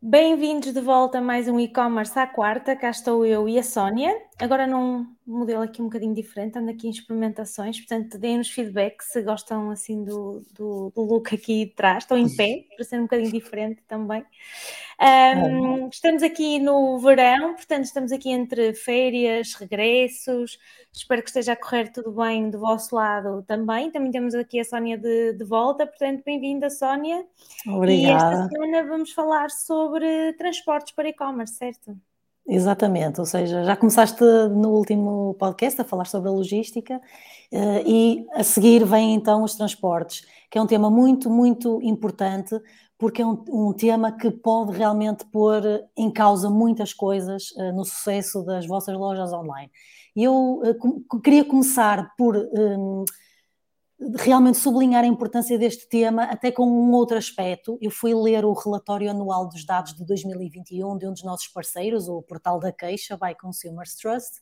Bem-vindos de volta a mais um e-commerce à quarta. Cá estou eu e a Sónia. Agora num modelo aqui um bocadinho diferente, ando aqui em experimentações, portanto deem-nos feedback se gostam assim do, do, do, look aqui de trás. Estou em pé, para ser um bocadinho diferente também. Um, estamos aqui no verão, portanto estamos aqui entre férias, regressos. Espero que esteja a correr tudo bem do vosso lado também. Também temos aqui a Sónia de, de volta, portanto bem-vinda Sónia. Obrigada. E esta semana vamos falar sobre transportes para e-commerce, certo? Exatamente, ou seja, já começaste no último podcast a falar sobre a logística eh, e a seguir vêm então os transportes, que é um tema muito, muito importante, porque é um, um tema que pode realmente pôr em causa muitas coisas uh, no sucesso das vossas lojas online. E eu uh, queria começar por realmente sublinhar a importância deste tema, até com um outro aspecto. Eu fui ler o relatório anual dos dados de 2021 de um dos nossos parceiros, o Portal da Queixa, by Consumers Trust,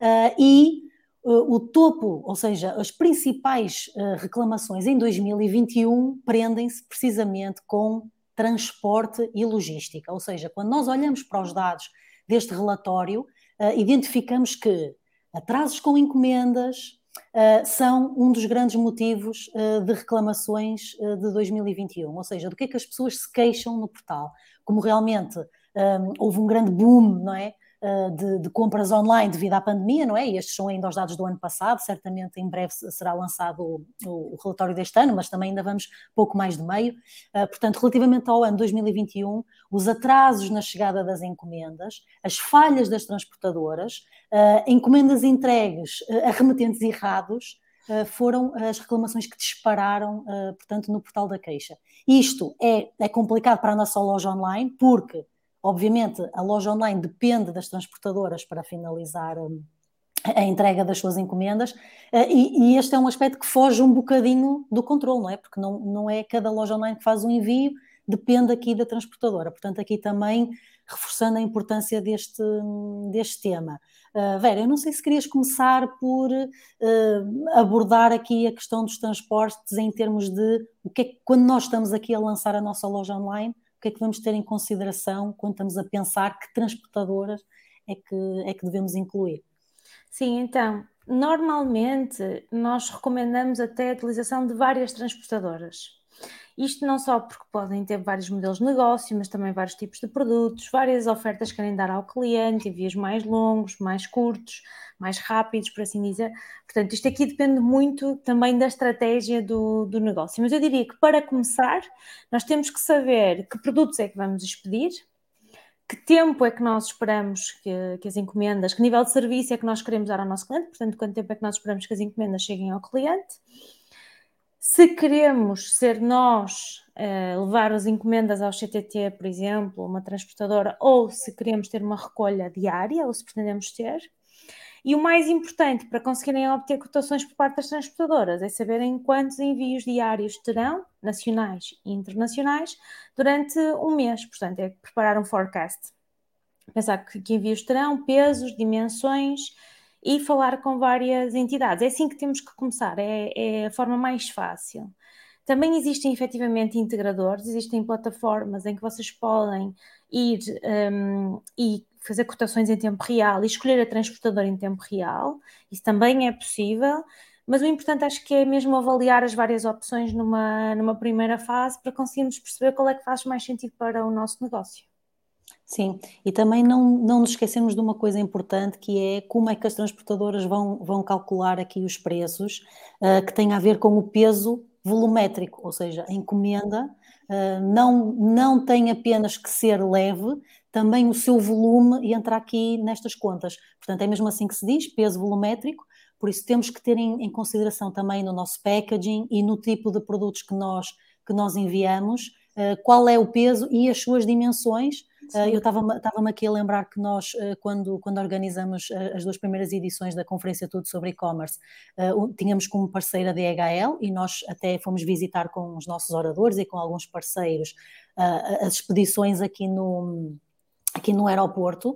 uh, e uh, o topo, ou seja, as principais uh, reclamações em 2021 prendem-se precisamente com transporte e logística. Ou seja, quando nós olhamos para os dados deste relatório, identificamos que atrasos com encomendas, são um dos grandes motivos uh, de reclamações uh, de 2021. Ou seja, do que é que as pessoas se queixam no portal. Como realmente um, houve um grande boom, não é? De, de, compras online devido à pandemia, não é? E estes são ainda os dados do ano passado, certamente em breve será lançado o, o, relatório deste ano, mas também ainda vamos pouco mais de meio. Uh, portanto, relativamente ao ano 2021, os atrasos na chegada das encomendas, as falhas das transportadoras, uh, encomendas entregues uh, remetentes errados, foram as reclamações que dispararam, portanto, no portal da queixa. Isto é, é complicado para a nossa loja online, porque, obviamente, a loja online depende das transportadoras para finalizar. Um, a entrega das suas encomendas, e, e, este é um aspecto que foge um bocadinho do controle, não é? Porque não, não é cada loja online que faz o envio, depende aqui da transportadora. Portanto, aqui também reforçando a importância deste, deste tema. Uh, Vera, eu não sei se querias começar por uh, abordar aqui a questão dos transportes em termos de o que é que, quando nós estamos aqui a lançar a nossa loja online, que é que vamos ter em consideração quando estamos a pensar que transportadoras é que, é que devemos incluir? Sim, então, normalmente nós recomendamos até a utilização de várias transportadoras. Isto não só porque podem ter vários modelos de negócio, mas também vários tipos de produtos, várias ofertas que querem dar ao cliente, envios mais longos, mais curtos, mais rápidos, por assim dizer. Portanto, isto aqui depende muito também da estratégia do, do negócio. Mas eu diria que para começar, nós temos que saber que produtos é que vamos expedir, que tempo é que nós esperamos que, que, as encomendas, que nível de serviço é que nós queremos dar ao nosso cliente, portanto, quanto tempo é que nós esperamos que as encomendas cheguem ao cliente se queremos ser nós uh, levar as encomendas ao CTT, por exemplo, uma transportadora, ou se queremos ter uma recolha diária, ou se pretendemos ter. E o mais importante para conseguirem obter cotações por parte das transportadoras é saberem quantos envios diários terão, nacionais e internacionais, durante um mês. Portanto, é preparar um forecast. Pensar que, que envios terão, pesos, dimensões, e falar com várias entidades. É assim que temos que começar, é, é a forma mais fácil. Também existem efetivamente integradores, existem plataformas em que vocês podem ir um, e fazer cotações em tempo real e escolher a transportadora em tempo real, isso também é possível, mas o importante acho que é mesmo avaliar as várias opções numa, numa primeira fase para conseguirmos perceber qual é que faz mais sentido para o nosso negócio. Sim, e também não, não nos esquecemos de uma coisa importante que é como é que as transportadoras vão, vão calcular aqui os preços, uh, que tem a ver com o peso volumétrico, ou seja, a encomenda uh, não, não tem apenas que ser leve, também o seu volume entra aqui nestas contas. Portanto, é mesmo assim que se diz, peso volumétrico, por isso temos que ter em, em consideração também no nosso packaging e no tipo de produtos que nós, que nós enviamos, uh, qual é o peso e as suas dimensões, Uh, eu estava-me aqui a lembrar que nós, uh, quando, quando organizamos uh, as duas primeiras edições da Conferência Tudo sobre E-Commerce, tínhamos como parceira a DHL e nós até fomos visitar com os nossos oradores e com alguns parceiros as expedições aqui no, aqui no aeroporto.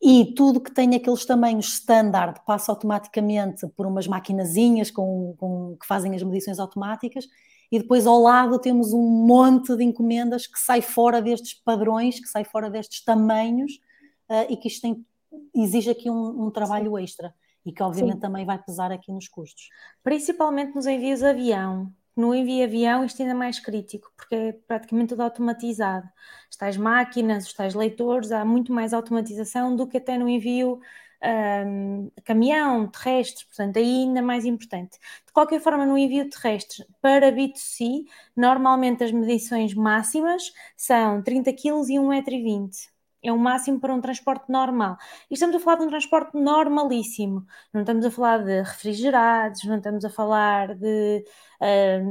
E tudo que tem aqueles tamanhos standard passa automaticamente por umas maquinazinhas com, com, que fazem as medições automáticas e depois ao lado temos um monte de encomendas que sai fora destes padrões, que sai fora destes tamanhos uh, e que isto tem, exige aqui um, um trabalho extra e que obviamente Sim. também vai pesar aqui nos custos. Principalmente nos envios avião. No envio avião isto ainda é mais crítico, porque é praticamente tudo automatizado. As tais máquinas, os tais leitores, há muito mais automatização do que até no envio um, caminhão, terrestre, portanto, aí ainda mais importante. De qualquer forma, no envio terrestre para B2C, normalmente as medições máximas são 30 kg e 1,20m. É o máximo para um transporte normal. E estamos a falar de um transporte normalíssimo. Não estamos a falar de refrigerados, não estamos a falar de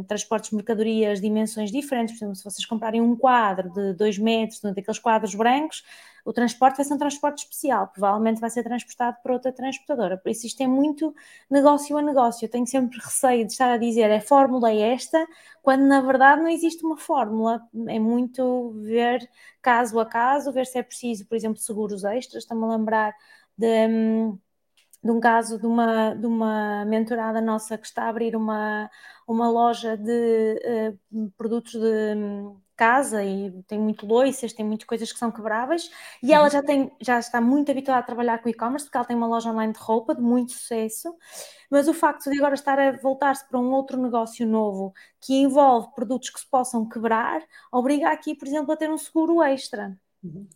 transportes de mercadorias de dimensões diferentes. Por exemplo, se vocês comprarem um quadro de 2 metros, daqueles quadros brancos, o transporte vai ser um transporte especial, provavelmente vai ser transportado por outra transportadora. Por isso, isto é muito negócio a negócio. Eu tenho sempre receio de estar a dizer a fórmula é esta, quando na verdade não existe uma fórmula. É muito ver caso a caso, ver se é preciso, por exemplo, seguros extras. Estou-me a lembrar de. Hum, de um caso de uma, de uma mentorada nossa que está a abrir uma, uma loja de uh, produtos de um, casa e tem muito loiças, tem muitas coisas que são quebráveis e ela uhum. já tem já está muito habituada a trabalhar com e-commerce porque ela tem uma loja online de roupa de muito sucesso, mas o facto de agora estar a voltar-se para um outro negócio novo que envolve produtos que se possam quebrar, obriga aqui, por exemplo, a ter um seguro extra. Uhum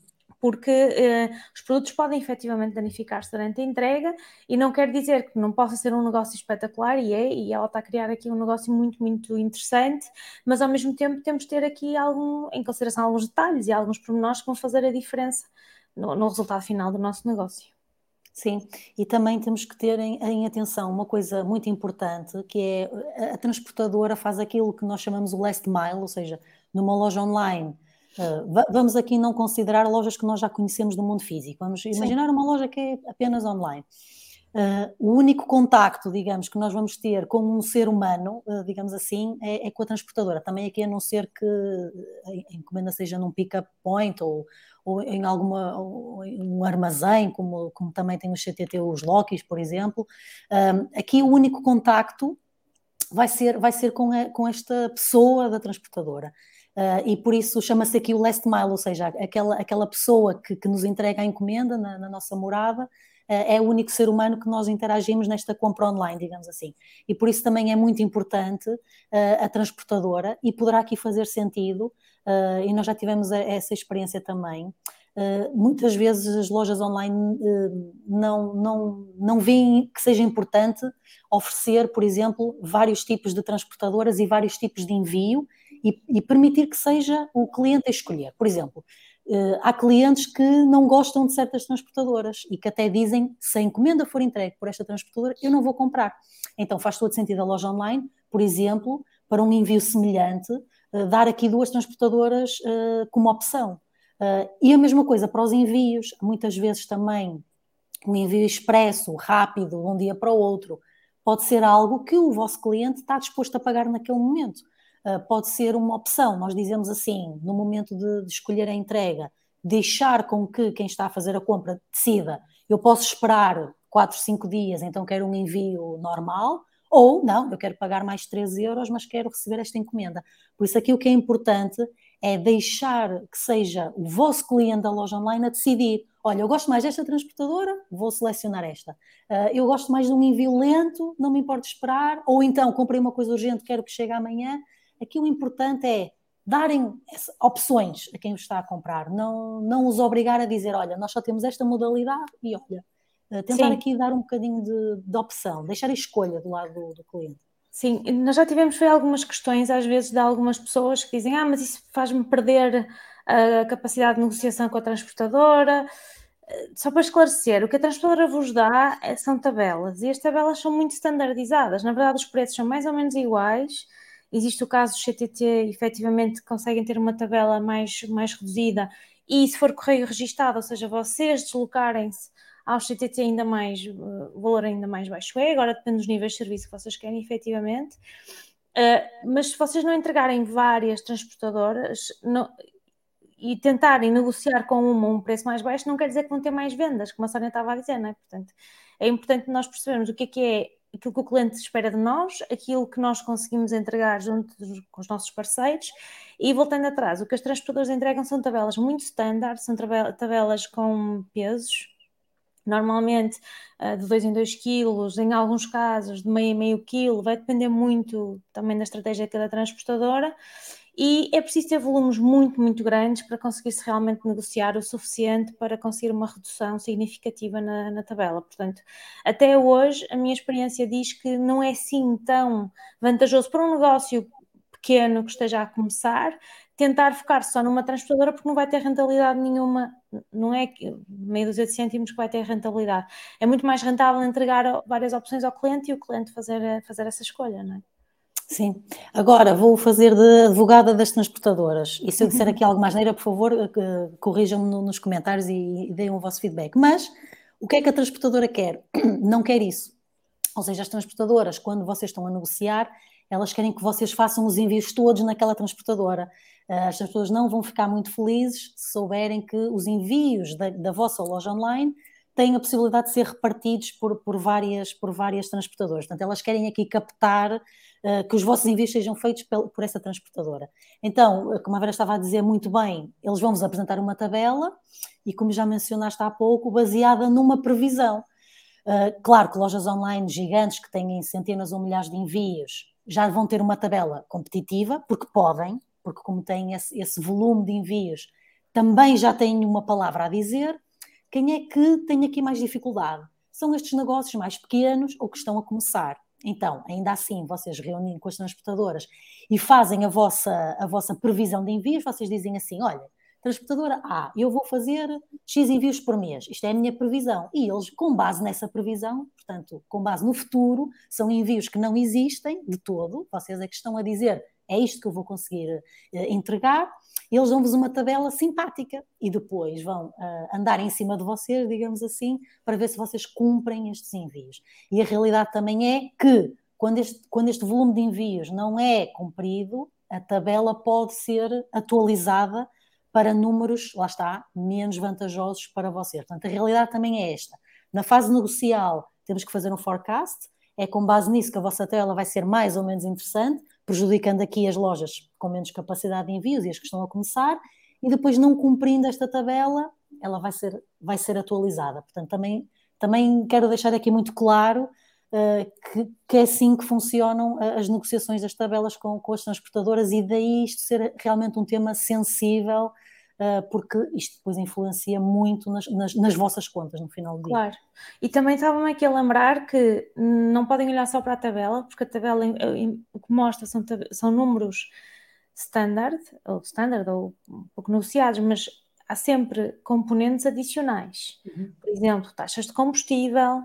porque eh, os produtos podem efetivamente danificar-se durante a entrega e não quer dizer que não possa ser um negócio espetacular, e é, e ela está a criar aqui um negócio muito, muito interessante, mas ao mesmo tempo temos de ter aqui algum, em consideração alguns detalhes e alguns pormenores que vão fazer a diferença no, no resultado final do nosso negócio. Sim, e também temos que ter em, em, atenção uma coisa muito importante, que é a transportadora faz aquilo que nós chamamos o last mile, ou seja, numa loja online Uh, vamos aqui não considerar lojas que nós já conhecemos do mundo físico. Vamos Sim. imaginar uma loja que é apenas online. Uh, o único contacto, digamos, que nós vamos ter com um ser humano, uh, digamos assim, é, é, com a transportadora. Também aqui a não ser que a encomenda seja num pick-up point ou, ou, em alguma ou em um armazém, como, como também tem o CTT, os Lokis, por exemplo. aqui o único contacto vai ser, vai ser com, a, com esta pessoa da transportadora. Uh, e por isso chama-se aqui o last mile, ou seja, aquela, aquela pessoa que, que nos entrega a encomenda na, na nossa morada uh, é o único ser humano que nós interagimos nesta compra online, digamos assim. E por isso também é muito importante uh, a transportadora e poderá aqui fazer sentido, e nós já tivemos a, essa experiência também. muitas vezes as lojas online não, não, não veem que seja importante oferecer, por exemplo, vários tipos de transportadoras e vários tipos de envio e, e permitir que seja o cliente a escolher. Por exemplo, Uh, há clientes que não gostam de certas transportadoras e que até dizem se a encomenda for entregue por esta transportadora, eu não vou comprar. Então faz todo sentido a loja online, por exemplo, para um envio semelhante, uh, dar aqui duas transportadoras uh, como opção. e a mesma coisa para os envios, muitas vezes também um envio expresso, rápido, de um dia para o outro, pode ser algo que o vosso cliente está disposto a pagar naquele momento. Ah, pode ser uma opção. Nós dizemos assim, no momento de, de, escolher a entrega, deixar com que quem está a fazer a compra decida. Eu posso esperar 4, 5 dias, então quero um envio normal, ou não, eu quero pagar mais 13 euros, mas quero receber esta encomenda. Por isso, aqui o que é importante é deixar que seja o vosso cliente da loja online a decidir. Olha, eu gosto mais desta transportadora, vou selecionar esta. Uh, eu gosto mais de um envio lento, não me importo esperar. Ou então, comprei uma coisa urgente, quero que chegue amanhã. Aqui o importante é darem opções a quem os está a comprar, não, não os obrigar a dizer, olha, nós só temos esta modalidade e olha, eh, tentar Sim. aqui dar um bocadinho de, de, opção, deixar a escolha do lado do, do, cliente. Sim, nós já tivemos algumas questões, às vezes, de algumas pessoas que dizem, ah, mas isso faz-me perder a capacidade de negociação com a transportadora. Eh, só para esclarecer, o que a transportadora vos dá é, são tabelas e as tabelas são muito standardizadas. Na verdade, os preços são mais ou menos iguais Existe o caso do CTT, efetivamente, conseguem ter uma tabela mais, mais reduzida e se for correio registado, ou seja, vocês deslocarem-se ao CTT ainda mais, o valor ainda mais baixo é, agora depende dos níveis de serviço que vocês querem, efetivamente. Uh, mas se vocês não entregarem várias transportadoras não, e tentarem negociar com uma um preço mais baixo, não quer dizer que vão ter mais vendas, como a Sónia estava a dizer, não é? Portanto, é importante nós percebermos o que é que é aquilo que o cliente espera de nós, aquilo que nós conseguimos entregar junto com os nossos parceiros. E voltando atrás, o que as transportadoras entregam são tabelas muito standard, são tabelas com pesos, normalmente uh, de 2 em 2 quilos, em alguns casos de meio em meio quilo, vai depender muito também da estratégia de cada transportadora e é preciso ter volumes muito, muito grandes para conseguir-se realmente negociar o suficiente para conseguir uma redução significativa na, na, tabela. Portanto, até hoje, a minha experiência diz que não é assim tão vantajoso para um negócio pequeno que esteja a começar, tentar focar só numa transportadora porque não vai ter rentabilidade nenhuma, não é meio dúzia de cêntimos que vai ter rentabilidade. É muito mais rentável entregar várias opções ao cliente e o cliente fazer, fazer essa escolha, não é? Sim. Agora vou fazer de advogada das transportadoras. E se eu disser aqui algo mais neira, por favor, eh, corrijam-me nos comentários e, deem o vosso feedback. Mas o que é que a transportadora quer? Não quer isso. Ou seja, as transportadoras, quando vocês estão a negociar, elas querem que vocês façam os envios todos naquela transportadora. Eh, as transportadoras não vão ficar muito felizes se souberem que os envios da, da vossa loja online têm a possibilidade de ser repartidos por, por, várias, por várias transportadoras. Portanto, elas querem aqui captar que os vossos envios sejam feitos por, essa transportadora. Então, eh, como a Vera estava a dizer muito bem, eles vão-vos apresentar uma tabela e, como já mencionaste há pouco, baseada numa previsão. Uh, claro que lojas online gigantes que têm centenas ou milhares de envios já vão ter uma tabela competitiva, porque podem, porque como têm esse, esse volume de envios, também já têm uma palavra a dizer, quem é que tem aqui mais dificuldade? São estes negócios mais pequenos ou que estão a começar. Então, ainda assim, vocês reúnem com as transportadoras e fazem a vossa, a vossa previsão de envios, vocês dizem assim: olha, transportadora A, eu vou fazer X envios por mês, isto é a minha previsão. E eles, com base nessa previsão, portanto, com base no futuro, são envios que não existem de todo, vocês é que estão a dizer é isto que eu vou conseguir uh, entregar, eles dão-vos uma tabela simpática e depois vão uh, andar em cima de vocês, digamos assim, para ver se vocês cumprem estes envios. E a realidade também é que, quando este, quando este volume de envios não é cumprido, a tabela pode ser atualizada para números, lá está, menos vantajosos para vocês. Portanto, a realidade também é esta. Na fase negocial, temos que fazer um forecast, é com base nisso que a vossa tela vai ser mais ou menos interessante, prejudicando aqui as lojas com menos capacidade de envios e as que estão a começar, e depois não cumprindo esta tabela, ela vai ser, vai ser atualizada. Portanto, também, também quero deixar aqui muito claro uh, que, que, é assim que funcionam eh, as negociações das tabelas com, com as transportadoras e daí isto ser realmente um tema sensível porque isto depois influencia muito nas, nas, nas, vossas contas no final do dia. Claro. E também estava-me aqui a lembrar que não podem olhar só para a tabela, porque a tabela o que mostra são, são números standard, ou standard, ou um pouco negociados, mas há sempre componentes adicionais. Uhum. Por exemplo, taxas de combustível,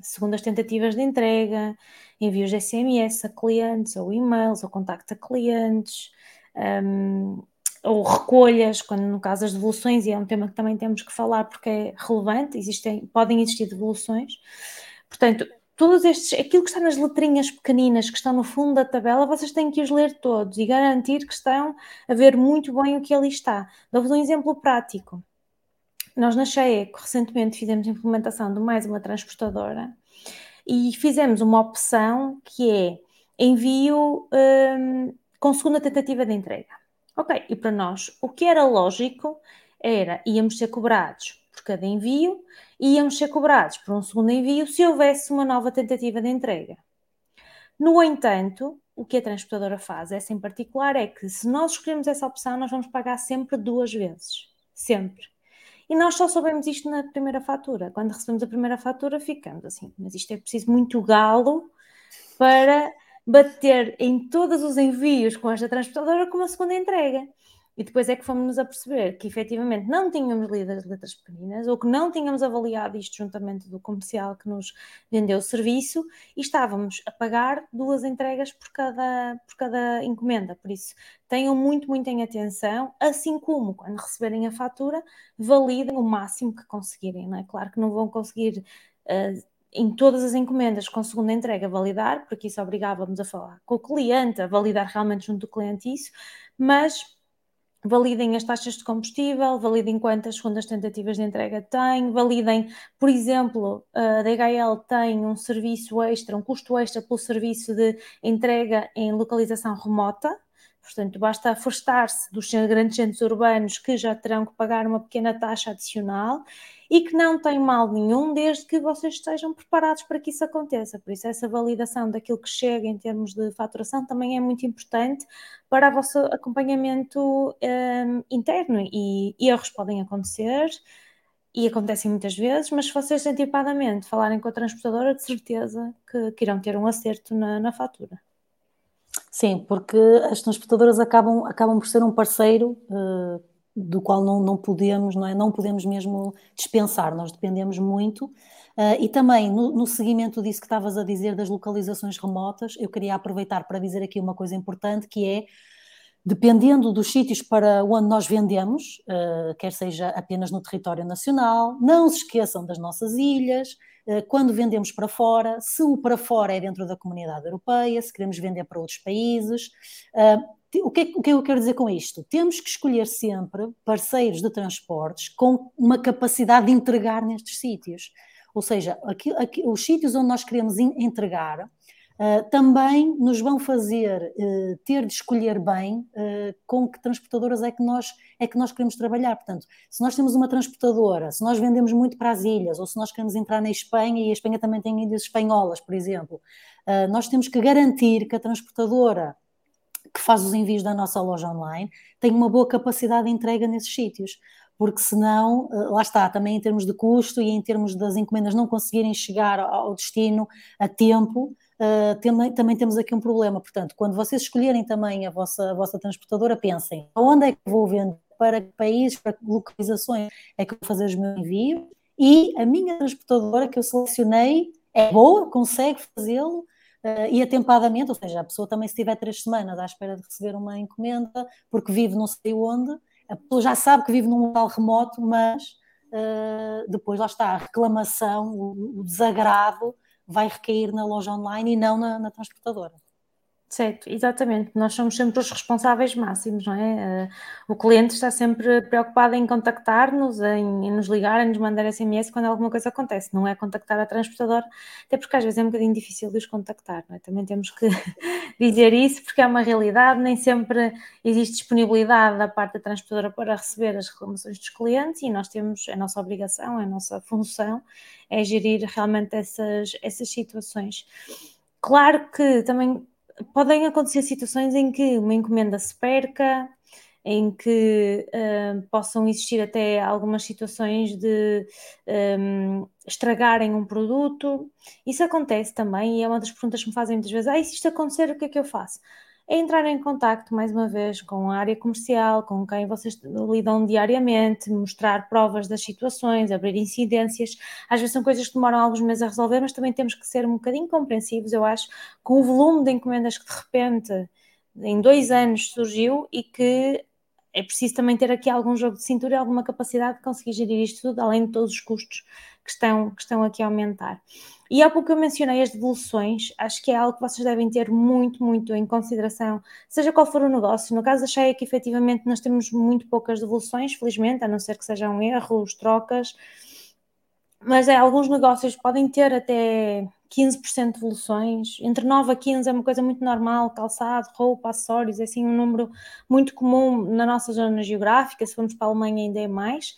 segundas tentativas de entrega, envios de SMS a clientes, ou e-mails, ou contacto a clientes, um, ou recolhas, quando no caso as devoluções, e é um tema que também temos que falar porque é relevante, existem, podem existir devoluções. Portanto, todos estes, aquilo que está nas letrinhas pequeninas que estão no fundo da tabela, vocês têm que os ler todos e garantir que estão a ver muito bem o que ali está. Dou-vos um exemplo prático. Nós na Cheeco recentemente fizemos implementação de mais uma transportadora e fizemos uma opção que é envio hum, com segunda tentativa de entrega. Ok, e para nós, o que era lógico era íamos ser cobrados por cada envio e íamos ser cobrados por um segundo envio se houvesse uma nova tentativa de entrega. No entanto, o que a transportadora faz, essa em particular, é que se nós escolhermos essa opção, nós vamos pagar sempre duas vezes. Sempre. E nós só soubemos isto na primeira fatura. Quando recebemos a primeira fatura, ficamos assim, mas isto é preciso muito galo para bater em todos os envios com esta transportadora com uma segunda entrega. E depois é que fomos-nos a perceber que efetivamente não tínhamos lido as letras pequeninas ou que não tínhamos avaliado isto juntamente do comercial que nos vendeu o serviço e estávamos a pagar duas entregas por cada, por cada encomenda. Por isso, tenham muito, muito em atenção, assim como quando receberem a fatura, validem o máximo que conseguirem. Não é? Claro que não vão conseguir. Uh, em todas as encomendas com segunda entrega validar, porque isso obrigava-nos a falar com o cliente, a validar realmente junto do cliente isso, mas validem as taxas de combustível, validem quantas segundas tentativas de entrega têm, validem, por exemplo, a DHL tem um serviço extra, um custo extra pelo serviço de entrega em localização remota, Portanto, basta afastar-se dos grandes centros urbanos que já terão que pagar uma pequena taxa adicional e que não tem mal nenhum desde que vocês estejam preparados para que isso aconteça. Por isso, essa validação daquilo que chega em termos de faturação também é muito importante para o vosso acompanhamento um, interno e erros podem acontecer e acontecem muitas vezes, mas se vocês antecipadamente falarem com a transportadora, de certeza que, que irão ter um acerto na, na fatura. Sim, porque as transportadoras acabam, acabam por ser um parceiro uh, do qual não, não podemos, não é? Não podemos mesmo dispensar, nós dependemos muito. Uh, e também no, no, seguimento disso que estavas a dizer das localizações remotas, eu queria aproveitar para dizer aqui uma coisa importante que é dependendo dos sítios para onde nós vendemos, uh, quer seja apenas no território nacional, não se esqueçam das nossas ilhas, quando vendemos para fora, se o para fora é dentro da comunidade europeia, se queremos vender para outros países. Uh, o que, é, o que eu quero dizer com isto? Temos que escolher sempre parceiros de transportes com uma capacidade de entregar nestes sítios. Ou seja, aqui, aqui, os sítios onde nós queremos entregar Uh, também nos vão fazer uh, ter de escolher bem uh, com que transportadoras é que, nós, é que nós queremos trabalhar. Portanto, se nós temos uma transportadora, se nós vendemos muito para as ilhas, ou se nós queremos entrar na Espanha, e a Espanha também tem ilhas espanholas, por exemplo, nós temos que garantir que a transportadora que faz os envios da nossa loja online tem uma boa capacidade de entrega nesses sítios porque senão, lá está, também em termos de custo e em termos das encomendas não conseguirem chegar ao destino a tempo, uh, também, também temos aqui um problema. Portanto, quando vocês escolherem também a vossa, a vossa transportadora, pensem onde é que vou vender, para que países, para que localizações é que vou fazer os meus envios e a minha transportadora que eu selecionei é boa, consegue fazê-lo uh, e atempadamente, ou seja, a pessoa também se tiver três semanas à espera de receber uma encomenda, porque vive não sei onde, a pessoa já sabe que vive num local remoto, mas uh, depois lá está a reclamação, o, o desagrado vai recair na loja online e não na, na transportadora. Certo, exatamente. Nós somos sempre os responsáveis máximos, não é? Uh, o cliente está sempre preocupado em contactar-nos, em, em, nos ligar, em nos mandar SMS quando alguma coisa acontece. Não é contactar a transportadora, até porque às vezes é um bocadinho difícil de os contactar, não é? Também temos que dizer isso porque é uma realidade, nem sempre existe disponibilidade da parte da transportadora para receber as reclamações dos clientes e nós temos, a nossa obrigação, a nossa função, é gerir realmente essas, essas situações. Claro que também podem acontecer situações em que uma encomenda se perca, em que uh, possam existir até algumas situações de um, estragarem um produto. Isso acontece também e é uma das perguntas que me fazem muitas vezes: ah, se isto acontecer, o que é que eu faço? É entrar em contato mais uma vez com a área comercial, com quem vocês lidam diariamente, mostrar provas das situações, abrir incidências. Às vezes são coisas que demoram alguns meses a resolver, mas também temos que ser um bocadinho compreensivos, eu acho, com o volume de encomendas que de repente em dois anos surgiu e que é preciso também ter aqui algum jogo de cintura e alguma capacidade de conseguir gerir isto tudo, além de todos os custos que estão, que estão aqui a aumentar. E há pouco eu mencionei as devoluções, acho que é algo que vocês devem ter muito, muito em consideração, seja qual for o negócio. No caso da Cheia, que efetivamente nós temos muito poucas devoluções, felizmente, a não ser que sejam erros, trocas, mas é, alguns negócios podem ter até 15% de devoluções, entre 9 a 15 é uma coisa muito normal, calçado, roupa, acessórios, é assim um número muito comum na nossa zona geográfica, se formos para a Alemanha ainda é mais.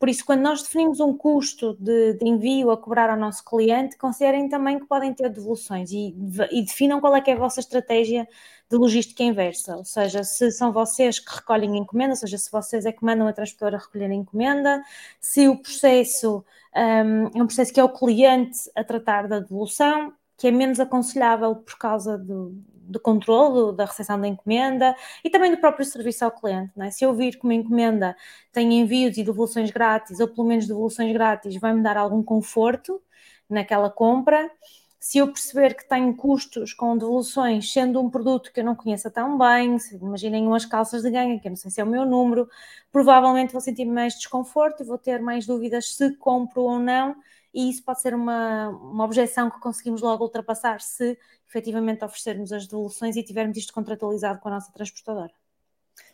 Por isso, quando nós definimos um custo de, de, envio a cobrar ao nosso cliente, considerem também que podem ter devoluções e, e, definam qual é que é a vossa estratégia de logística inversa. Ou seja, se são vocês que recolhem encomenda, ou seja, se vocês é que mandam a transportadora recolher a encomenda, se o processo um, é um processo que é o cliente a tratar da devolução, que é menos aconselhável por causa do, de controle da recepção da encomenda e também do próprio serviço ao cliente. É? Se eu vir que uma encomenda tem envios e devoluções grátis, ou pelo menos devoluções grátis, vai-me dar algum conforto naquela compra. Se eu perceber que tenho custos com devoluções, sendo um produto que eu não conheça tão bem, imaginem umas calças de ganha, que eu não sei se é o meu número, provavelmente vou sentir mais desconforto e vou ter mais dúvidas se compro ou não, e isso pode ser uma, uma objeção que conseguimos logo ultrapassar se efetivamente oferecermos as devoluções e tivermos isto contratualizado com a nossa transportadora.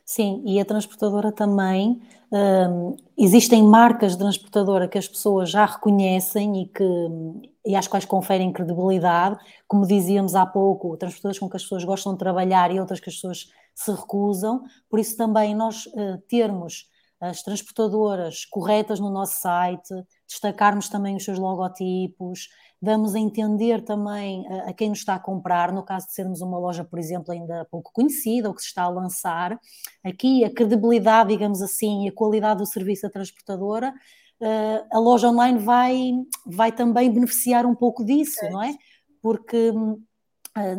Sim, e a transportadora também, um, existem marcas de transportadora que as pessoas já reconhecem e, que, e às quais conferem credibilidade, como dizíamos há pouco, transportadoras com que as pessoas gostam de trabalhar e outras que as pessoas se recusam, por isso também nós uh, termos as transportadoras corretas no nosso site, destacarmos também os seus logotipos, damos a entender também a, a, quem nos está a comprar, no caso de sermos uma loja, por exemplo, ainda pouco conhecida ou que se está a lançar, aqui a credibilidade, digamos assim, e a qualidade do serviço da transportadora, uh, a loja online vai, vai também beneficiar um pouco disso, é. não é? Porque uh,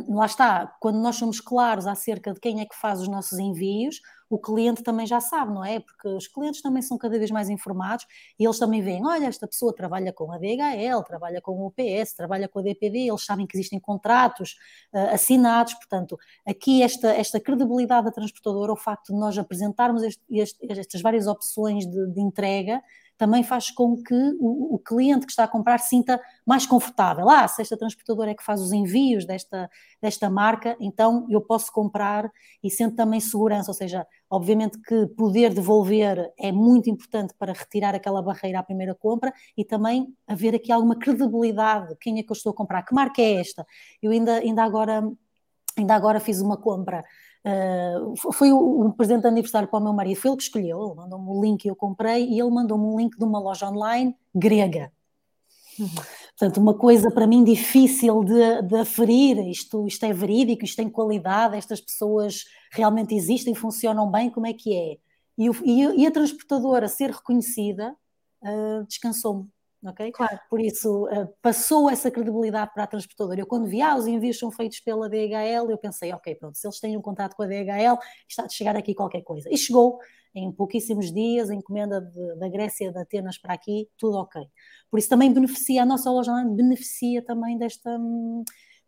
lá está, quando nós somos claros acerca de quem é que faz os nossos envios, o cliente também já sabe, não é? Porque os clientes também são cada vez mais informados e eles também veem, olha, esta pessoa trabalha com a DHL, trabalha com o UPS, trabalha com a DPD, eles sabem que existem contratos uh, assinados, portanto, aqui esta, esta credibilidade da transportadora, o facto de nós apresentarmos este, este, estas várias opções de, de entrega, também faz com que o, o, cliente que está a comprar sinta mais confortável. Ah, se esta transportadora é que faz os envios desta, desta marca, então eu posso comprar e sente também segurança, ou seja, obviamente que poder devolver é muito importante para retirar aquela barreira à primeira compra e também haver aqui alguma credibilidade, quem é que eu estou a comprar, que marca é esta? Eu ainda, ainda agora ainda agora fiz uma compra Uh, foi o, presente de aniversário para o meu marido, foi ele que escolheu, ele mandou-me o link e eu comprei, e ele mandou-me um link de uma loja online grega. Uhum. Portanto, uma coisa para mim difícil de, de aferir, isto, isto é verídico, isto tem qualidade, estas pessoas realmente existem, funcionam bem, como é que é? E, e, e a transportadora ser reconhecida uh, descansou-me ok? Claro. Por isso, uh, passou essa credibilidade para a transportadora. Eu, quando vi, ah, os envios são feitos pela DHL, eu pensei, ok, pronto, se eles têm um contato com a DHL, está de chegar aqui qualquer coisa. E chegou em pouquíssimos dias, a encomenda de, da Grécia, de Atenas para aqui, tudo ok. Por isso também beneficia, a nossa loja online beneficia também desta,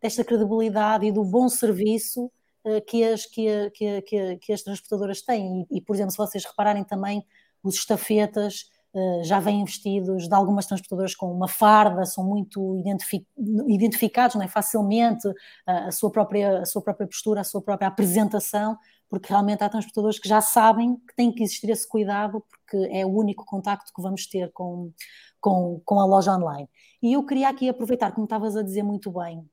desta credibilidade e do bom serviço uh, que, as, que, que, que, que as transportadoras têm. E, e, por exemplo, se vocês repararem também, os estafetas eh, já vêm vestidos de algumas transportadoras com uma farda, são muito identific, identificados não é? facilmente a sua, própria, a sua própria postura, a sua própria apresentação, porque realmente há transportadores que já sabem que tem que existir esse cuidado, porque é o único contacto que vamos ter com, com, com a loja online. E eu queria aqui aproveitar, como estavas a dizer muito bem,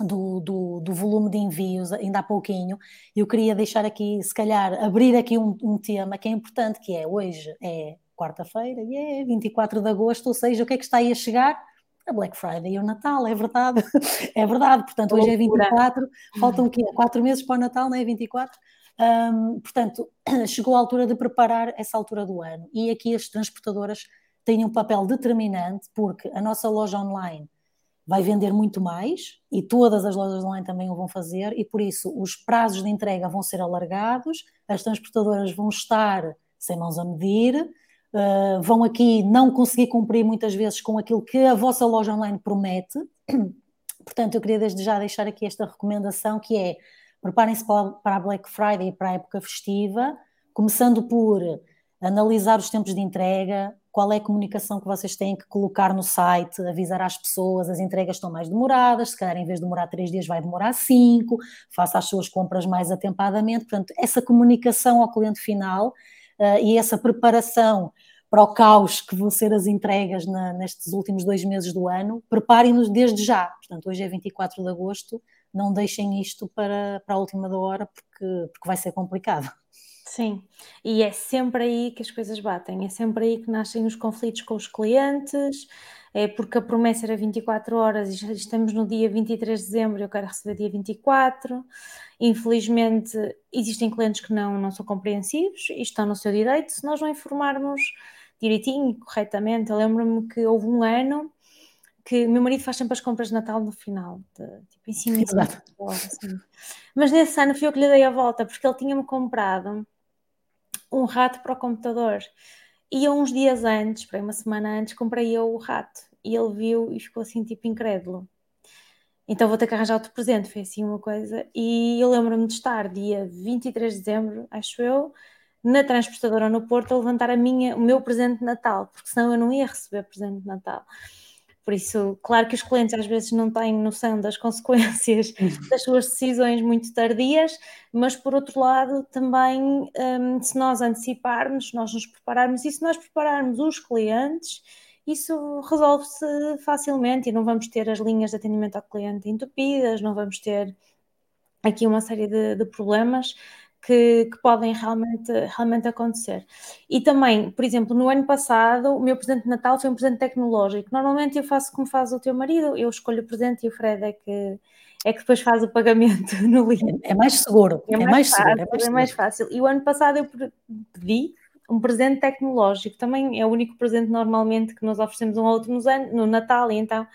do, do, do, volume de envios ainda há pouquinho, eu queria deixar aqui, se calhar, abrir aqui um, um tema que é importante, que é hoje é quarta-feira, e yeah, é 24 de agosto, ou seja, o que é que está aí a chegar? A Black Friday e o Natal, é verdade, é verdade, portanto hoje é 24, faltam o quê? Quatro meses para o Natal, não é 24? Um, portanto, chegou a altura de preparar essa altura do ano e aqui as transportadoras têm um papel determinante porque a nossa loja online vai vender muito mais e todas as lojas online também o vão fazer e por isso os prazos de entrega vão ser alargados, as transportadoras vão estar sem mãos a medir, uh, vão aqui não conseguir cumprir muitas vezes com aquilo que a vossa loja online promete. Portanto, eu queria desde já deixar aqui esta recomendação que é preparem-se para a Black Friday e para a época festiva, começando por analisar os tempos de entrega, qual é a comunicação que vocês têm que colocar no site, avisar às pessoas, as entregas estão mais demoradas, se calhar em vez de demorar três dias vai demorar cinco, faça as suas compras mais atempadamente, portanto, essa comunicação ao cliente final e essa preparação para o caos que vão ser as entregas na, nestes últimos dois meses do ano, preparem-nos desde já. Portanto, hoje é 24 de agosto, não deixem isto para, para a última da hora, porque, porque vai ser complicado. Sim, e é sempre aí que as coisas batem, é sempre aí que nascem os conflitos com os clientes, é porque a promessa era 24 horas e estamos no dia 23 de dezembro, eu quero receber dia 24. Infelizmente, existem clientes que não, não são compreensivos e estão no seu direito. Se nós não informarmos direitinho, corretamente, eu lembro-me que houve um ano que meu marido faz sempre as compras de Natal no final, de, tipo em cima de assim. Mas nesse ano fui eu que lhe dei a volta, porque ele tinha-me comprado um rato para o computador. E uns dias antes, para uma semana antes, comprei eu o rato. E ele viu e ficou assim, tipo, incrédulo. Então vou ter que arranjar outro presente. Foi assim uma coisa. E eu lembro-me de estar dia 23 de dezembro, acho eu, na transportadora no Porto a levantar a minha, o meu presente de Natal, porque senão eu não ia receber presente de Natal. Por isso, claro que os clientes às vezes não têm noção das consequências das suas decisões muito tardias, mas por outro lado, também um, se nós anteciparmos, se nós nos prepararmos e se nós prepararmos os clientes, isso resolve-se facilmente e não vamos ter as linhas de atendimento ao cliente entupidas, não vamos ter aqui uma série de, de problemas que, que, podem realmente, realmente acontecer. E também, por exemplo, no ano passado, o meu presente de Natal foi um presente tecnológico. Normalmente eu faço como faz o teu marido, eu escolho o presente e o Fred é que, é que depois faz o pagamento no link. É mais seguro, é, é mais, mais, fácil, seguro, é mais, é mais fácil. E o ano passado eu pedi um presente tecnológico, também é o único presente normalmente que nós oferecemos um outro nos anos, no Natal, e então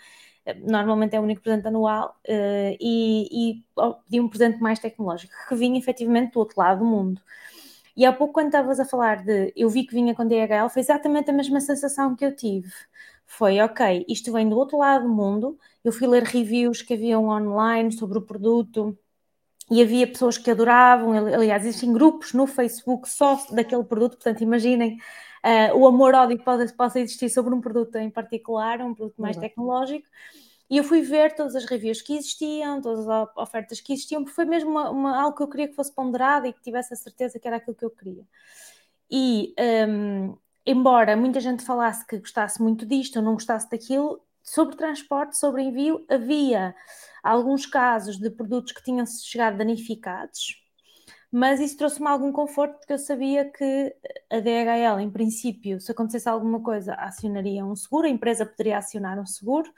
normalmente é o único presente anual, uh, e, e pedi um presente mais tecnológico, que vinha efetivamente do outro lado do mundo. E há pouco, quando estavas a falar de eu vi que vinha com DHL, foi exatamente a mesma sensação que eu tive. Foi, ok, isto vem do outro lado do mundo, eu fui ler reviews que haviam online sobre o produto, e havia pessoas que adoravam, aliás, existem grupos no Facebook só daquele produto, portanto, imaginem uh, o amor-ódio que pode, possa existir sobre um produto em particular, um produto mais uhum. tecnológico. E eu fui ver todas as reviews que existiam, todas as ofertas que existiam, porque foi mesmo uma, uma, algo que eu queria que fosse ponderado e que tivesse a certeza que era aquilo que eu queria. E um, embora muita gente falasse que gostasse muito disto ou não gostasse daquilo, sobre transporte, sobre envio, havia alguns casos de produtos que tinham chegado danificados, mas isso trouxe-me algum conforto porque eu sabia que a DHL, em princípio, se acontecesse alguma coisa, acionaria um seguro, a empresa poderia acionar um seguro,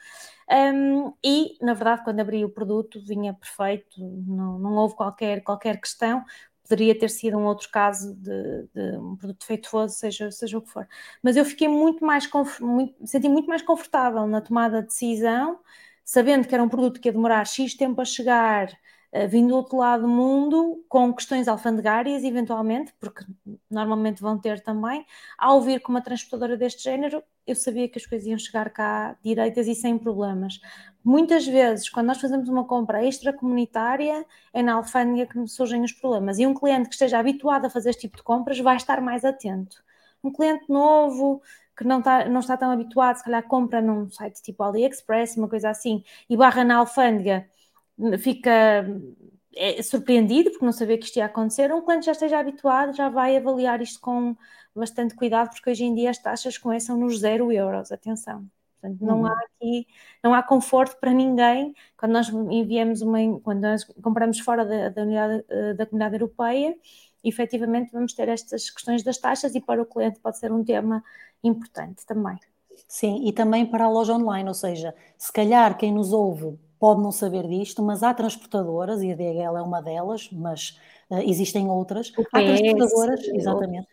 um, e na verdade, quando abri o produto, vinha perfeito, não, não houve qualquer, qualquer questão. Poderia ter sido um outro caso de, de um produto defeituoso, seja, seja o que for. Mas eu fiquei muito mais, muito, senti muito mais confortável na tomada de decisão, sabendo que era um produto que ia demorar X tempo a chegar, vindo do outro lado do mundo, com questões alfandegárias, eventualmente, porque normalmente vão ter também, ao vir com uma transportadora deste género, eu sabia que as coisas iam chegar cá direitas e sem problemas. Muitas vezes, quando nós fazemos uma compra extracomunitária, é na alfândega que surgem os problemas. E um cliente que esteja habituado a fazer este tipo de compras vai estar mais atento. Um cliente novo, que não está, não está tão habituado, se calhar compra num site tipo AliExpress, uma coisa assim, e barra na alfândega, fica é, surpreendido porque não sabia que isto ia acontecer. Um cliente já esteja habituado, já vai avaliar isto com bastante cuidado, porque hoje em dia as taxas começam nos zero euros, atenção. Portanto, não uhum. há aqui, não há conforto para ninguém quando nós enviamos uma, quando nós compramos fora da, da, unidade, eh, da comunidade europeia, efetivamente vamos ter estas questões das taxas e para o cliente pode ser um tema importante também. Sim, e também para a loja online, ou seja, se calhar quem nos ouve pode não saber disto, mas há transportadoras, e a DHL é uma delas, mas uh, existem outras. há transportadoras, exatamente,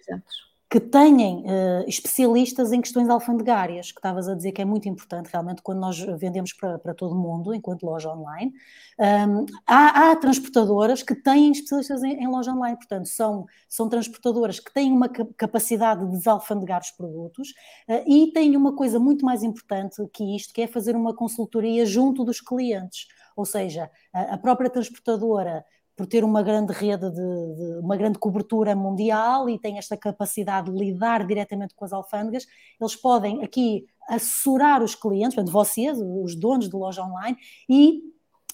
que têm uh, especialistas em questões alfandegárias, que estavas a dizer que é muito importante realmente quando nós vendemos para, para todo mundo, enquanto loja online. Um, há, há, transportadoras que têm especialistas em, em, loja online, portanto, são, são transportadoras que têm uma capacidade de desalfandegar os produtos uh, e têm uma coisa muito mais importante que isto, que é fazer uma consultoria junto dos clientes. Ou seja, a própria transportadora por ter uma grande rede, de, de, uma grande cobertura mundial e tem esta capacidade de lidar diretamente com as alfândegas, eles podem aqui assessorar os clientes, portanto, vocês, os donos de loja online, e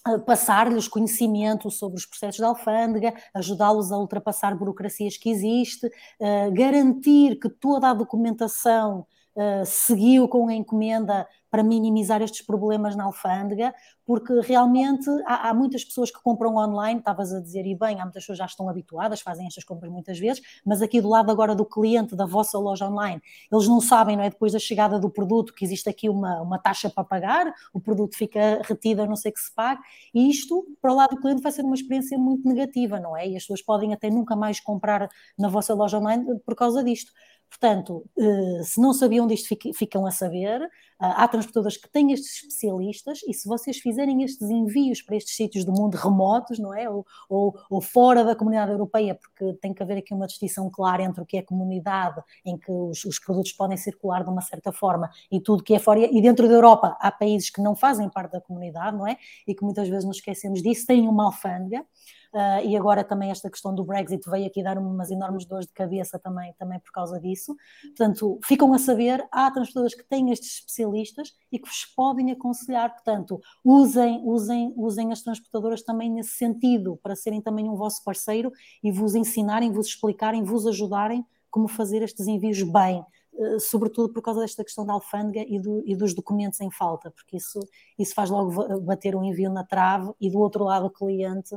uh, passar-lhes conhecimento sobre os processos da alfândega, ajudá-los a ultrapassar burocracias que existe, uh, garantir que toda a documentação uh, seguiu com a encomenda para minimizar estes problemas na alfândega, porque realmente há, há, muitas pessoas que compram online, estavas a dizer, e bem, há muitas pessoas já estão habituadas, fazem estas compras muitas vezes, mas aqui do lado agora do cliente da vossa loja online, eles não sabem, não é, depois da chegada do produto, que existe aqui uma, uma taxa para pagar, o produto fica retido a não ser que se pague, e isto, para o lado do cliente, vai ser uma experiência muito negativa, não é? E as pessoas podem até nunca mais comprar na vossa loja online por causa disto. Portanto, eh, se não sabiam disto, ficam a saber. Ah, há transportadoras que têm estes especialistas e se vocês fizerem estes envios para estes sítios do mundo remotos, não é? Ou, ou, ou, fora da comunidade europeia, porque tem que haver aqui uma distinção clara entre o que é comunidade, em que os, os produtos podem circular de uma certa forma, e tudo que é fora. E dentro da Europa há países que não fazem parte da comunidade, não é? E que muitas vezes nos esquecemos disso, têm uma alfândega uh, e agora também esta questão do Brexit veio aqui dar umas enormes dores de cabeça também, também por causa disso. Portanto, ficam a saber, há transportadoras que têm estes especialistas e que vos podem aconselhar, portanto, usem, usem, usem as transportadoras também nesse sentido, para serem também um vosso parceiro e vos ensinarem, vos explicarem, vos ajudarem como fazer estes envios bem, eh, sobretudo por causa desta questão da alfândega e, do, e, dos documentos em falta, porque isso, isso faz logo bater um envio na trave e do outro lado o cliente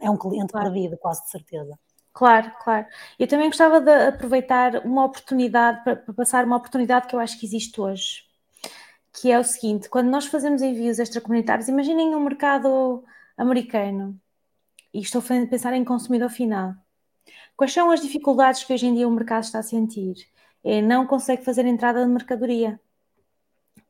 é um cliente claro. perdido, quase de certeza. Claro, claro. Eu também gostava de aproveitar uma oportunidade para, para passar uma oportunidade que eu acho que existe hoje, que é o seguinte: quando nós fazemos envios extracomunitários, imaginem um mercado americano, e estou a pensar em consumidor final. Quais são as dificuldades que hoje em dia o mercado está a sentir? É, não consegue fazer entrada de mercadoria.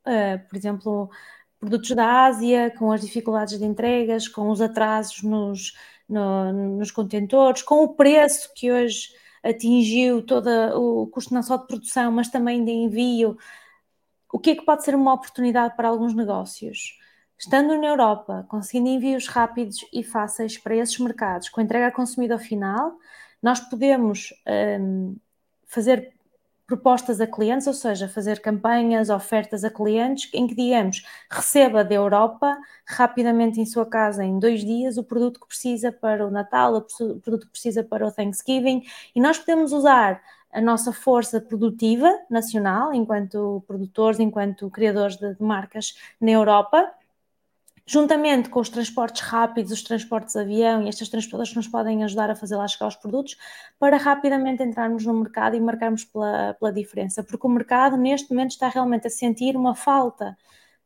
Uh, por exemplo, produtos da Ásia, com as dificuldades de entregas, com os atrasos nos, no, nos contentores, com o preço que hoje atingiu todo o custo não só de produção, mas também de envio. O que é que pode ser uma oportunidade para alguns negócios? Estando na Europa, conseguindo envios rápidos e fáceis para esses mercados, com entrega a consumidor final, nós podemos um, fazer propostas a clientes, ou seja, fazer campanhas, ofertas a clientes em que digamos receba da Europa rapidamente em sua casa em dois dias o produto que precisa para o Natal, o produto que precisa para o Thanksgiving e nós podemos usar a nossa força produtiva nacional enquanto produtores, enquanto criadores de, de marcas na Europa juntamente com os transportes rápidos, os transportes de avião e estas transportadoras nos podem ajudar a fazer lá chegar os produtos para rapidamente entrarmos no mercado e marcarmos pela, pela diferença, porque o mercado neste momento está realmente a sentir uma falta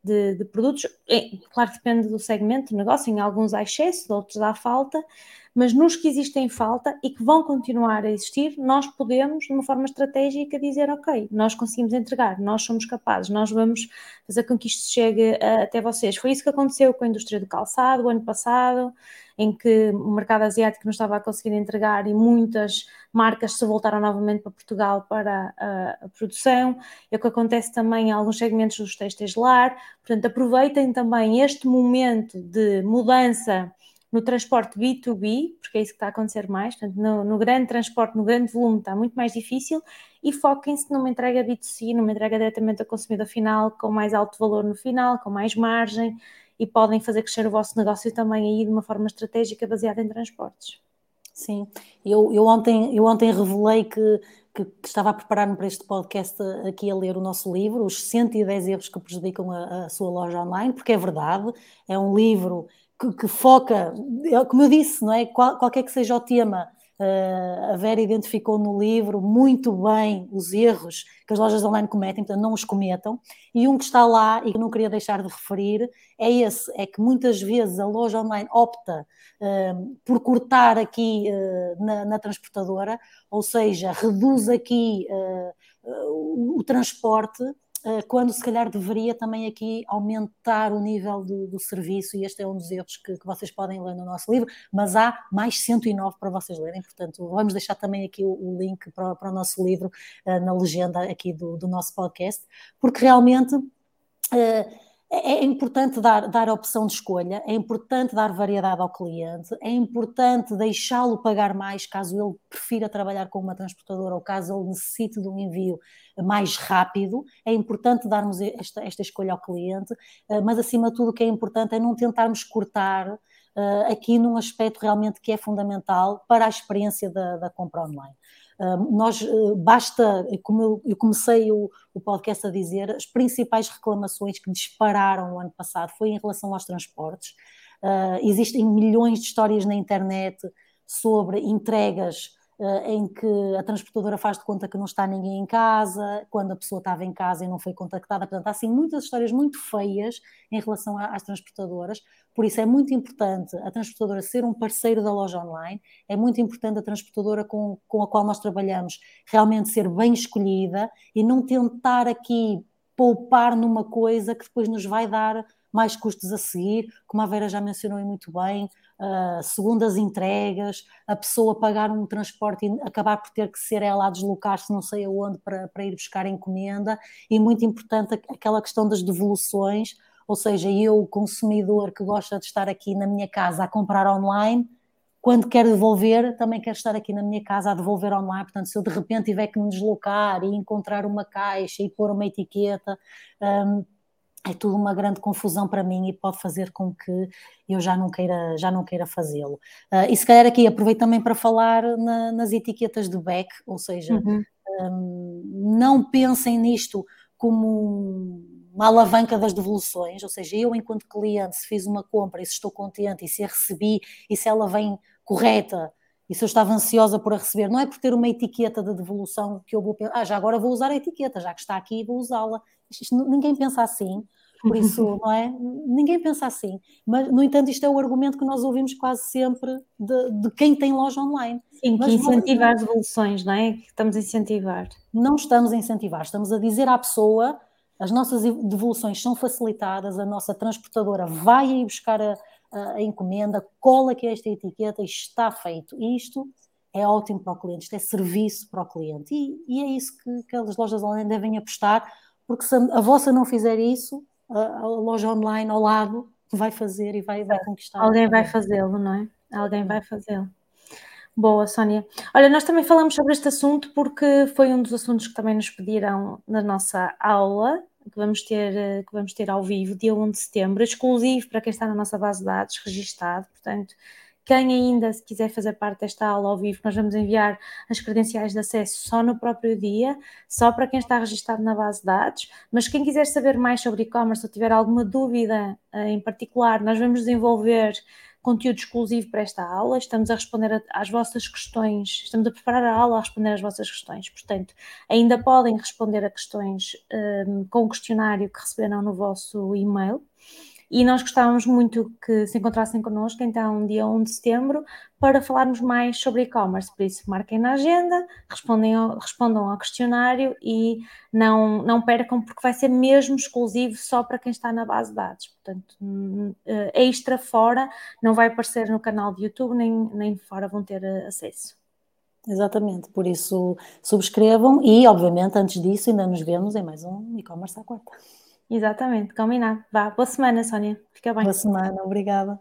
de, de produtos, é, claro que depende do segmento do negócio, em alguns há excesso, outros há falta, mas nos que existem falta e que vão continuar a existir, nós podemos, de uma forma estratégica, dizer: Ok, nós conseguimos entregar, nós somos capazes, nós vamos fazer com que isto chegue até vocês. Foi isso que aconteceu com a indústria do calçado o ano passado, em que o mercado asiático não estava a conseguir entregar e muitas marcas se voltaram novamente para Portugal para a, a produção. É o que acontece também em alguns segmentos dos textos lar. Portanto, aproveitem também este momento de mudança no transporte B2B, porque é isso que está a acontecer mais, portanto, no, no grande transporte, no grande volume, está muito mais difícil, e foquem-se numa entrega B2C, numa entrega diretamente ao consumidor final, com mais alto valor no final, com mais margem, e podem fazer crescer o vosso negócio também aí de uma forma estratégica baseada em transportes. Sim, eu, eu, ontem, eu ontem revelei que, que, que estava a preparar-me para este podcast aqui a ler o nosso livro, os 110 erros que prejudicam a, a sua loja online, porque é verdade, é um livro que, que, foca, como eu disse, não é? Qual, qualquer que seja o tema, uh, a Vera identificou no livro muito bem os erros que as lojas online cometem, portanto não os cometam, e um que está lá e que não queria deixar de referir é esse, é que muitas vezes a loja online opta uh, por cortar aqui uh, na, na, transportadora, ou seja, reduz aqui o, o transporte quando se calhar deveria também aqui aumentar o nível do, do serviço, e este é um dos erros que, que, vocês podem ler no nosso livro, mas há mais 109 para vocês lerem, portanto vamos deixar também aqui o, o link para, para, o nosso livro uh, na legenda aqui do, do, nosso podcast, porque realmente uh, é, é importante dar, dar opção de escolha, é importante dar variedade ao cliente, é importante deixá-lo pagar mais caso ele prefira trabalhar com uma transportadora ou caso ele necessite de um envio mais rápido. É importante darmos esta, esta escolha ao cliente, eh, mas acima de tudo o que é importante é não tentarmos cortar aqui num aspecto realmente que é fundamental para a experiência da, da compra online nós, eh, basta, como eu, comecei o, o, podcast a dizer, as principais reclamações que dispararam o ano passado foi em relação aos transportes. Uh, existem milhões de histórias na internet sobre entregas eh, em que a transportadora faz de conta que não está ninguém em casa, quando a pessoa estava em casa e não foi contactada. Portanto, há assim muitas histórias muito feias em relação às transportadoras. Por isso é muito importante a transportadora ser um parceiro da loja online, é muito importante a transportadora com, com a qual nós trabalhamos realmente ser bem escolhida e não tentar aqui poupar numa coisa que depois nos vai dar mais custos a seguir, como a Vera já mencionou muito bem, uh, segundo as entregas, a pessoa pagar um transporte e acabar por ter que ser ela a deslocar-se não sei aonde para, para ir buscar encomenda, e muito importante aquela questão das devoluções, ou seja, eu, consumidor que gosta de estar aqui na minha casa a comprar online, quando quero devolver, também quero estar aqui na minha casa a devolver online. Portanto, se eu de repente tiver que me deslocar e encontrar uma caixa e pôr uma etiqueta, um, é tudo uma grande confusão para mim e pode fazer com que eu já não queira, já não queira fazê-lo. Uh, e se calhar aqui aproveito também para falar na, nas etiquetas de back, ou seja, uhum. um, não pensem nisto como uma alavanca das devoluções, ou seja, eu enquanto cliente, se fiz uma compra e se estou contente e se a recebi e se ela vem correta e se eu estava ansiosa por a receber, não é por ter uma etiqueta de devolução que eu vou pensar, ah, já agora vou usar a etiqueta, já que está aqui vou usá-la. Ninguém pensa assim, por isso, não é? Ninguém pensa assim. Mas, no entanto, isto é o argumento que nós ouvimos quase sempre de, de quem tem loja online. Sim, que incentivar as devoluções, não é? Que estamos a incentivar. Não estamos a incentivar, estamos a dizer à pessoa as nossas devoluções são facilitadas, a nossa transportadora vai aí buscar a, a, a encomenda, cola que esta etiqueta e está feito. E isto é ótimo para o cliente, isto é serviço para o cliente. E, e é isso que, que as lojas online devem apostar, porque se a vossa não fizer isso, a, a loja online ao lado vai fazer e vai, vai conquistar. Alguém vai fazê-lo, não é? Alguém vai fazê-lo. Boa, Sónia. Olha, nós também falamos sobre este assunto porque foi um dos assuntos que também nos pediram na nossa aula que vamos ter, eh, que vamos ter ao vivo, dia 1 de setembro, exclusivo para quem está na nossa base de dados, registado. Portanto, quem ainda quiser fazer parte desta aula ao vivo, nós vamos enviar as credenciais de acesso só no próprio dia, só para quem está registado na base de dados. Mas quem quiser saber mais sobre e-commerce ou tiver alguma dúvida eh, em particular, nós vamos desenvolver conteúdo exclusivo para esta aula, estamos a responder às vossas questões, estamos a preparar a aula a responder às vossas questões, portanto, ainda podem responder a questões um, com o questionário que receberão no vosso e-mail e nós gostávamos muito que se encontrassem connosco, então, dia 1 de setembro, para falarmos mais sobre e-commerce. Por isso, marquem na agenda, ao, respondam ao questionário e não, não percam, porque vai ser mesmo exclusivo só para quem está na base de dados. Portanto, hum, eh, extra fora, não vai aparecer no canal de YouTube, nem, nem fora vão ter eh, acesso. Exatamente, por isso subscrevam e, obviamente, antes disso, ainda nos vemos em mais um e-commerce à quarta. Exatamente, combinado. Vá, boa semana, Sónia. Fica bem. Boa semana, obrigada.